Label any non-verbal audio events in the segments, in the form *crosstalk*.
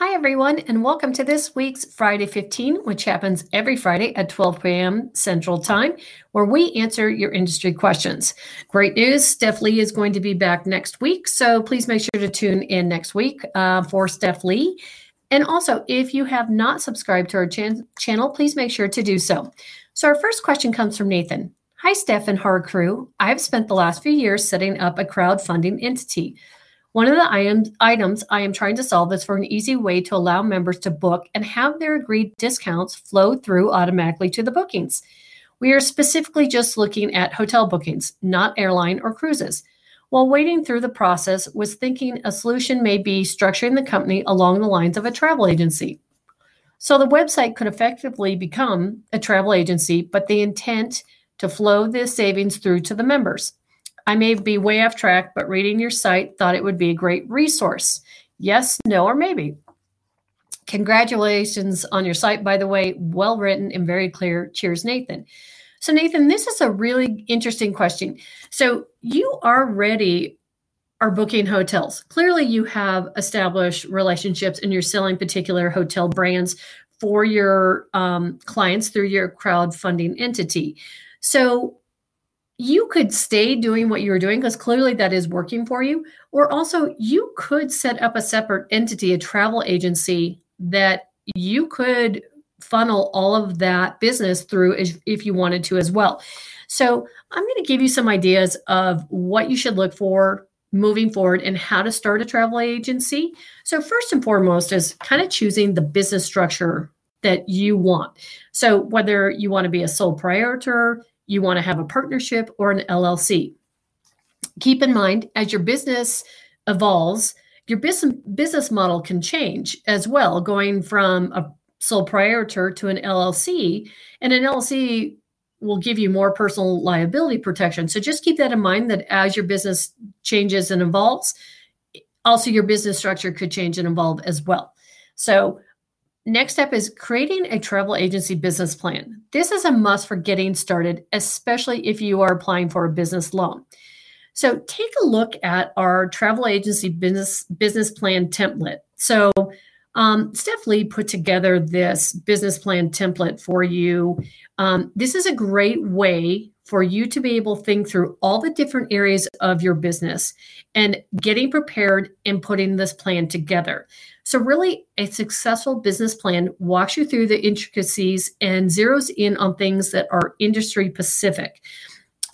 Hi, everyone, and welcome to this week's Friday 15, which happens every Friday at 12 p.m. Central Time, where we answer your industry questions. Great news Steph Lee is going to be back next week, so please make sure to tune in next week uh, for Steph Lee. And also, if you have not subscribed to our chan- channel, please make sure to do so. So, our first question comes from Nathan. Hi, Steph and Hard Crew. I've spent the last few years setting up a crowdfunding entity. One of the items, I am trying to solve is for an easy way to allow members to book and have their agreed discounts flow through automatically to the bookings. We are specifically just looking at hotel bookings, not airline or cruises. While waiting through the process, was thinking a solution may be structuring the company along the lines of a travel agency. So the website could effectively become a travel agency, but the intent to flow the savings through to the members. I may be way off track, but reading your site thought it would be a great resource. Yes, no, or maybe. Congratulations on your site, by the way. Well written and very clear. Cheers, Nathan. So, Nathan, this is a really interesting question. So, you already are booking hotels. Clearly, you have established relationships and you're selling particular hotel brands for your um, clients through your crowdfunding entity. So, you could stay doing what you were doing because clearly that is working for you. Or also, you could set up a separate entity, a travel agency that you could funnel all of that business through if, if you wanted to as well. So, I'm going to give you some ideas of what you should look for moving forward and how to start a travel agency. So, first and foremost, is kind of choosing the business structure that you want. So, whether you want to be a sole proprietor, you want to have a partnership or an LLC. Keep in mind, as your business evolves, your business business model can change as well, going from a sole proprietor to an LLC. And an LLC will give you more personal liability protection. So just keep that in mind that as your business changes and evolves, also your business structure could change and evolve as well. So Next step is creating a travel agency business plan. This is a must for getting started, especially if you are applying for a business loan. So take a look at our travel agency business business plan template. So um, Steph Lee put together this business plan template for you. Um, this is a great way for you to be able to think through all the different areas of your business and getting prepared and putting this plan together. So, really, a successful business plan walks you through the intricacies and zeroes in on things that are industry specific.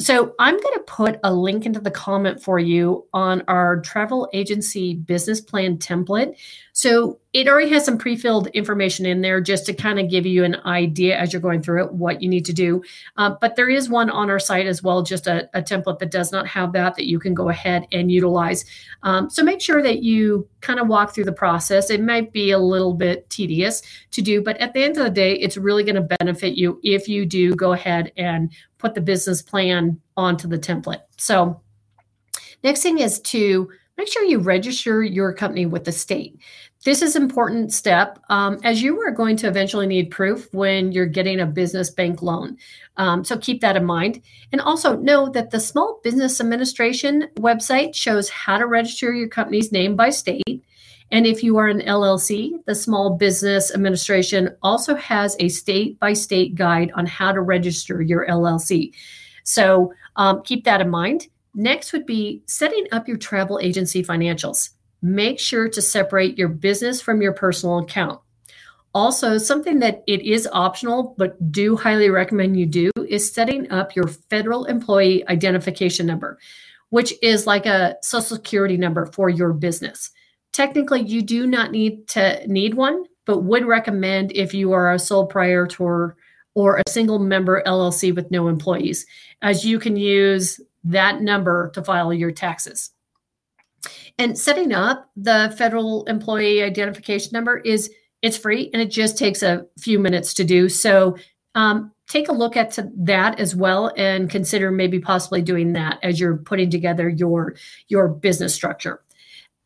So, I'm going to put a link into the comment for you on our travel agency business plan template. So, it already has some pre filled information in there just to kind of give you an idea as you're going through it what you need to do. Uh, but there is one on our site as well, just a, a, template that does not have that that you can go ahead and utilize. Um, so, make sure that you kind of walk through the process. It might be a little bit tedious to do, but at the end of the day, it's really going to benefit you if you do go ahead and put the business plan onto the template. So, next thing is to make sure you register your company with the state. This is important step um, as you are going to eventually need proof when you're getting a business bank loan. Um, so keep that in mind. And also know that the Small Business Administration website shows how to register your company's name by state. And if you are an LLC, the Small Business Administration also has a state by state guide on how to register your LLC. So um, keep that in mind. Next would be setting up your travel agency financials. Make sure to separate your business from your personal account. Also, something that it is optional, but do highly recommend you do is setting up your federal employee identification number, which is like a social security number for your business. Technically, you do not need to need one, but would recommend if you are a sole proprietor or a single member LLC with no employees, as you can use that number to file your taxes. And setting up the federal employee identification number is it's free and it just takes a few minutes to do. So um, take a look at that as well and consider maybe possibly doing that as you're putting together your your business structure.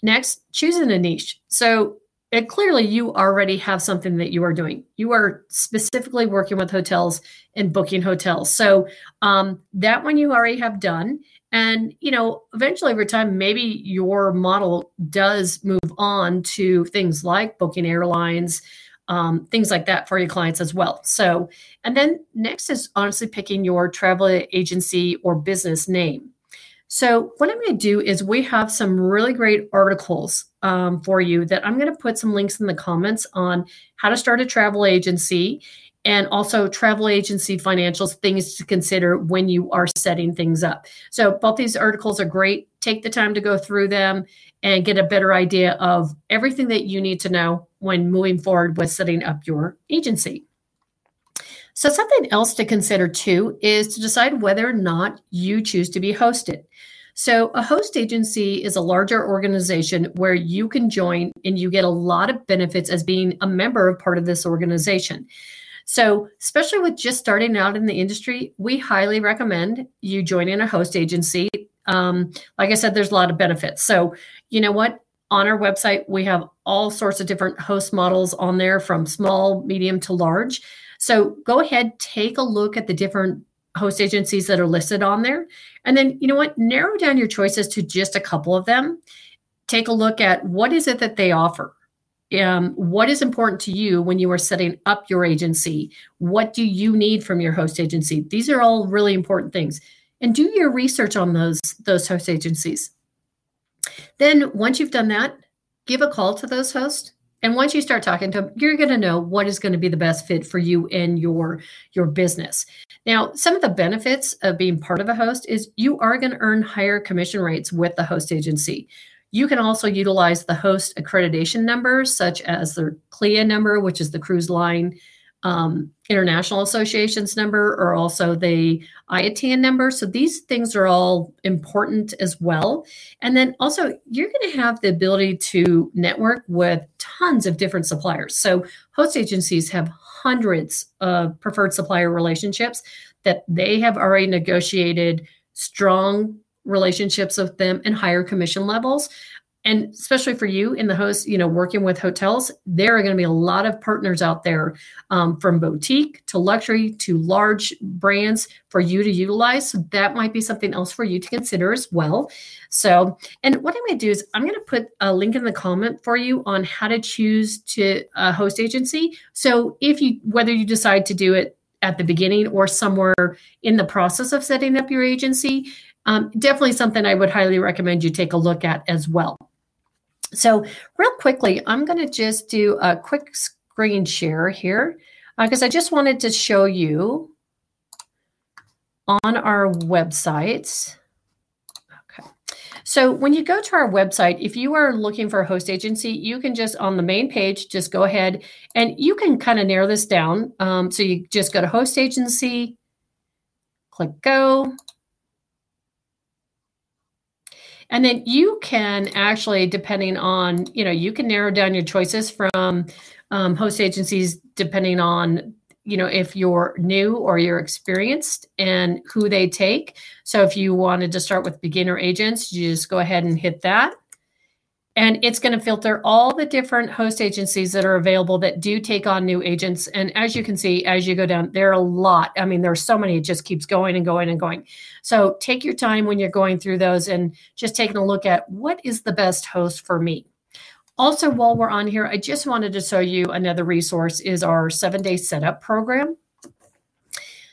Next, choosing a niche. So it clearly you already have something that you are doing. You are specifically working with hotels and booking hotels. So um, that one you already have done. And you know, eventually over time, maybe your model does move on to things like booking airlines, um, things like that for your clients as well. So, and then next is honestly picking your travel agency or business name. So, what I'm going to do is we have some really great articles um, for you that I'm going to put some links in the comments on how to start a travel agency and also travel agency financials, things to consider when you are setting things up. So, both these articles are great. Take the time to go through them and get a better idea of everything that you need to know when moving forward with setting up your agency. So, something else to consider too is to decide whether or not you choose to be hosted. So, a host agency is a larger organization where you can join and you get a lot of benefits as being a member of part of this organization. So, especially with just starting out in the industry, we highly recommend you joining a host agency. Um, like I said, there's a lot of benefits. So, you know what? On our website, we have all sorts of different host models on there from small, medium to large. So, go ahead, take a look at the different host agencies that are listed on there. And then, you know what? Narrow down your choices to just a couple of them. Take a look at what is it that they offer um, what is important to you when you are setting up your agency? What do you need from your host agency? These are all really important things. And do your research on those, those host agencies. Then, once you've done that, give a call to those hosts. And once you start talking to them, you're going to know what is going to be the best fit for you and your your business. Now, some of the benefits of being part of a host is you are going to earn higher commission rates with the host agency. You can also utilize the host accreditation numbers, such as the CLIA number, which is the Cruise Line um, International Association's number, or also the IATAN number. So these things are all important as well. And then also, you're going to have the ability to network with tons of different suppliers. So host agencies have hundreds of preferred supplier relationships that they have already negotiated strong relationships with them and higher commission levels. And especially for you in the host you know working with hotels there are going to be a lot of partners out there um, from boutique to luxury to large brands for you to utilize. So that might be something else for you to consider as well. So and what i'm going to do is i'm going to put a link in the comment for you on how to choose to a host agency. So if you whether you decide to do it at the beginning or somewhere in the process of setting up your agency um, definitely something I would highly recommend you take a look at as well. So real quickly, I'm going to just do a quick screen share here because uh, I just wanted to show you on our website. Okay. So when you go to our website, if you are looking for a host agency, you can just on the main page, just go ahead and you can kind of narrow this down. Um, so you just go to host agency, click go. And then you can actually, depending on, you know, you can narrow down your choices from um, host agencies depending on, you know, if you're new or you're experienced and who they take. So if you wanted to start with beginner agents, you just go ahead and hit that and it's going to filter all the different host agencies that are available that do take on new agents. And as you can see as you go down there are a lot. I mean there's so many it just keeps going and going and going. So take your time when you're going through those and just taking a look at what is the best host for me. Also while we're on here i just wanted to show you another resource is our seven day setup program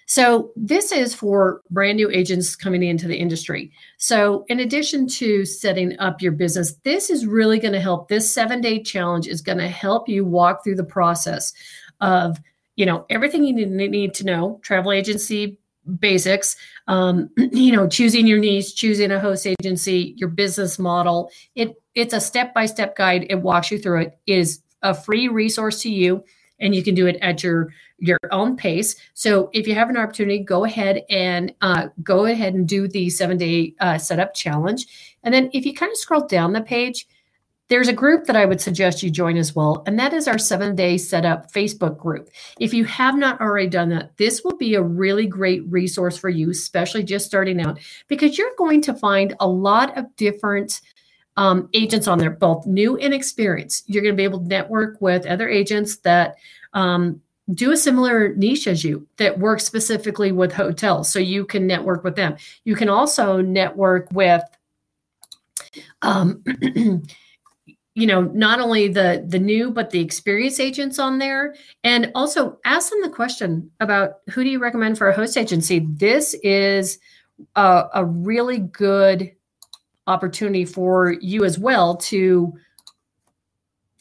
so this is for brand new agents coming into the industry. So in addition to setting up your business, this is really going to help. This seven day challenge is going to help you walk through the process of, you know, everything you need to know, travel agency basics, um, *clears throat* you know, choosing your niche, choosing a host agency, your business model. It it's a step by step guide. It walks you through it. it. Is a free resource to you and you can do it at your your own pace. So if you have an opportunity, go ahead and uh, go ahead and do the seven day uh, setup challenge. And then if you kind of scroll down the page, there's a group that I would suggest you join as well, and that is our seven day setup Facebook group. If you have not already done that, this will be a really great resource for you, especially just starting out, because you're going to find a lot of different um, agents on there, both new and experienced. You're going to be able to network with other agents that um, do a similar niche as you that work specifically with hotels so you can network with them. You can also network with um, *clears throat* you know not only the the new but the experienced agents on there. And also ask them the question about who do you recommend for a host agency? This is a, a really good opportunity for you as well to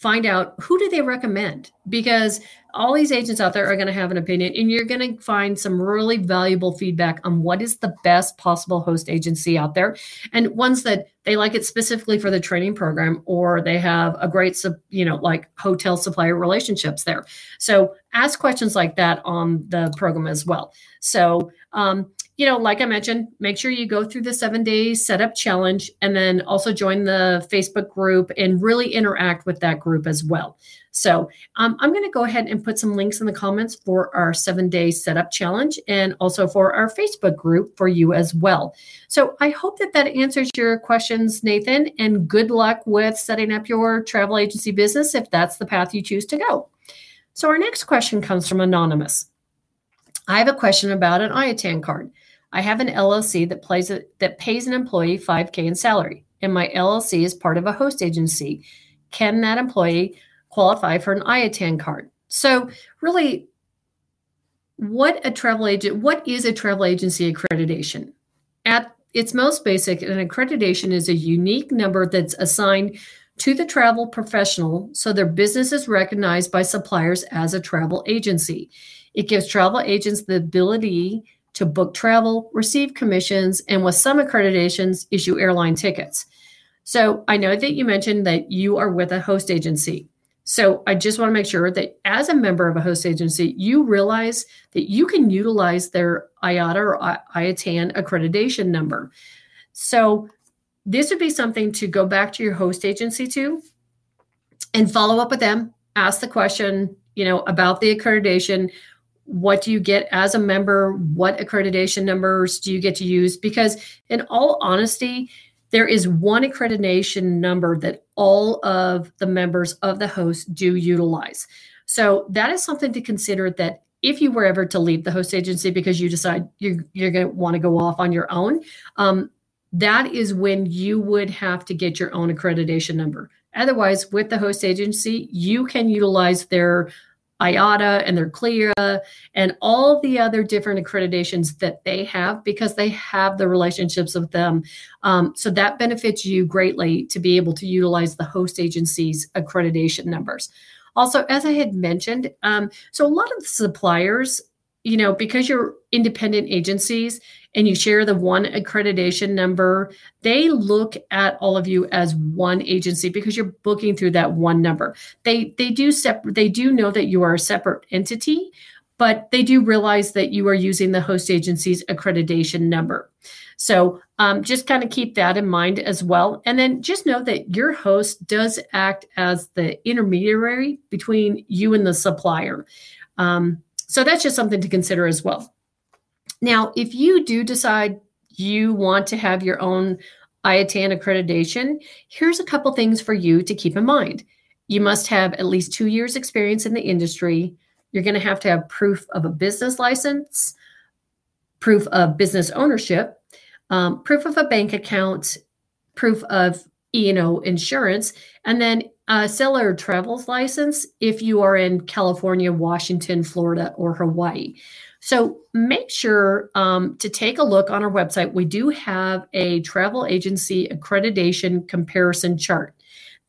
find out who do they recommend? Because all these agents out there are going to have an opinion and you're going to find some really valuable feedback on what is the best possible host agency out there and ones that they like it specifically for the training program or they have a great you know like hotel supplier relationships there. So ask questions like that on the program as well. So um, you know, like I mentioned, make sure you go through the seven day setup challenge and then also join the Facebook group and really interact with that group as well. So um, I'm going to go ahead and put some links in the comments for our seven day setup challenge and also for our Facebook group for you as well. So I hope that that answers your questions, Nathan, and good luck with setting up your travel agency business if that's the path you choose to go. So our next question comes from Anonymous. I have a question about an IATAN card. I have an LLC that plays a, that pays an employee 5K in salary, and my LLC is part of a host agency. Can that employee qualify for an IATAN card? So, really, what a travel agent, what is a travel agency accreditation? At its most basic, an accreditation is a unique number that's assigned to the travel professional so their business is recognized by suppliers as a travel agency. It gives travel agents the ability to book travel, receive commissions, and with some accreditations, issue airline tickets. So I know that you mentioned that you are with a host agency. So I just want to make sure that as a member of a host agency, you realize that you can utilize their IATA or IATAN accreditation number. So this would be something to go back to your host agency to and follow up with them, ask the question, you know, about the accreditation what do you get as a member? What accreditation numbers do you get to use? Because in all honesty there is one accreditation number that all of the members of the host do utilize. So that is something to consider that if you were ever to leave the host agency because you decide you're, you're going to want to go off on your own um, that is when you would have to get your own accreditation number. Otherwise with the host agency you can utilize their IATA and their CLIA and all the other different accreditations that they have because they have the relationships with them. Um, so that benefits you greatly to be able to utilize the host agency's accreditation numbers. Also, as I had mentioned, um, so a lot of the suppliers, you know, because you're independent agencies, and you share the one accreditation number, they look at all of you as one agency because you're booking through that one number. They they do separate they do know that you are a separate entity, but they do realize that you are using the host agency's accreditation number. So um, just kind of keep that in mind as well. And then just know that your host does act as the intermediary between you and the supplier. Um, so that's just something to consider as well. Now, if you do decide you want to have your own IATAN accreditation, here's a couple things for you to keep in mind. You must have at least two years experience in the industry. You're going to have to have proof of a business license, proof of business ownership, um, proof of a bank account, proof of E&O insurance, and then a seller travels license if you are in California, Washington, Florida, or Hawaii. So make sure um, to take a look on our website. We do have a travel agency accreditation comparison chart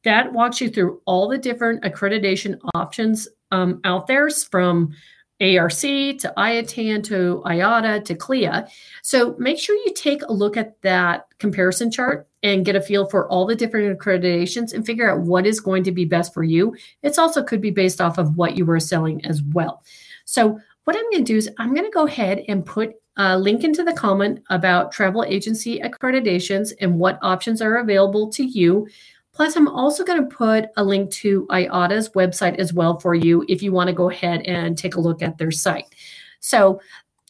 that walks you through all the different accreditation options um, out there from ARC to IATAN to IATA to CLIA. So make sure you take a look at that comparison chart and get a feel for all the different accreditations and figure out what is going to be best for you. It's also could be based off of what you were selling as well. So what I'm going to do is I'm going to go ahead and put a link into the comment about travel agency accreditations and what options are available to you. Plus, I'm also going to put a link to IATA's website as well for you if you want to go ahead and take a look at their site. So,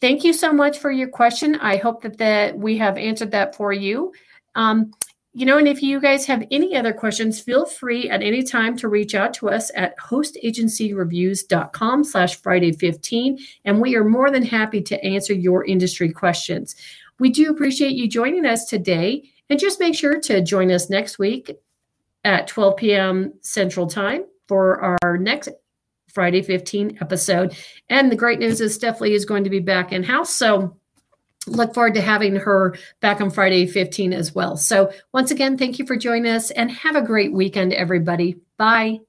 thank you so much for your question. I hope that, that we have answered that for you. Um, you know, and if you guys have any other questions, feel free at any time to reach out to us at hostagencyreviews.com slash Friday 15. And we are more than happy to answer your industry questions. We do appreciate you joining us today. And just make sure to join us next week at 12 p.m. Central Time for our next Friday 15 episode. And the great news is Stephanie is going to be back in house. So look forward to having her back on Friday 15 as well. So once again, thank you for joining us and have a great weekend, everybody. Bye.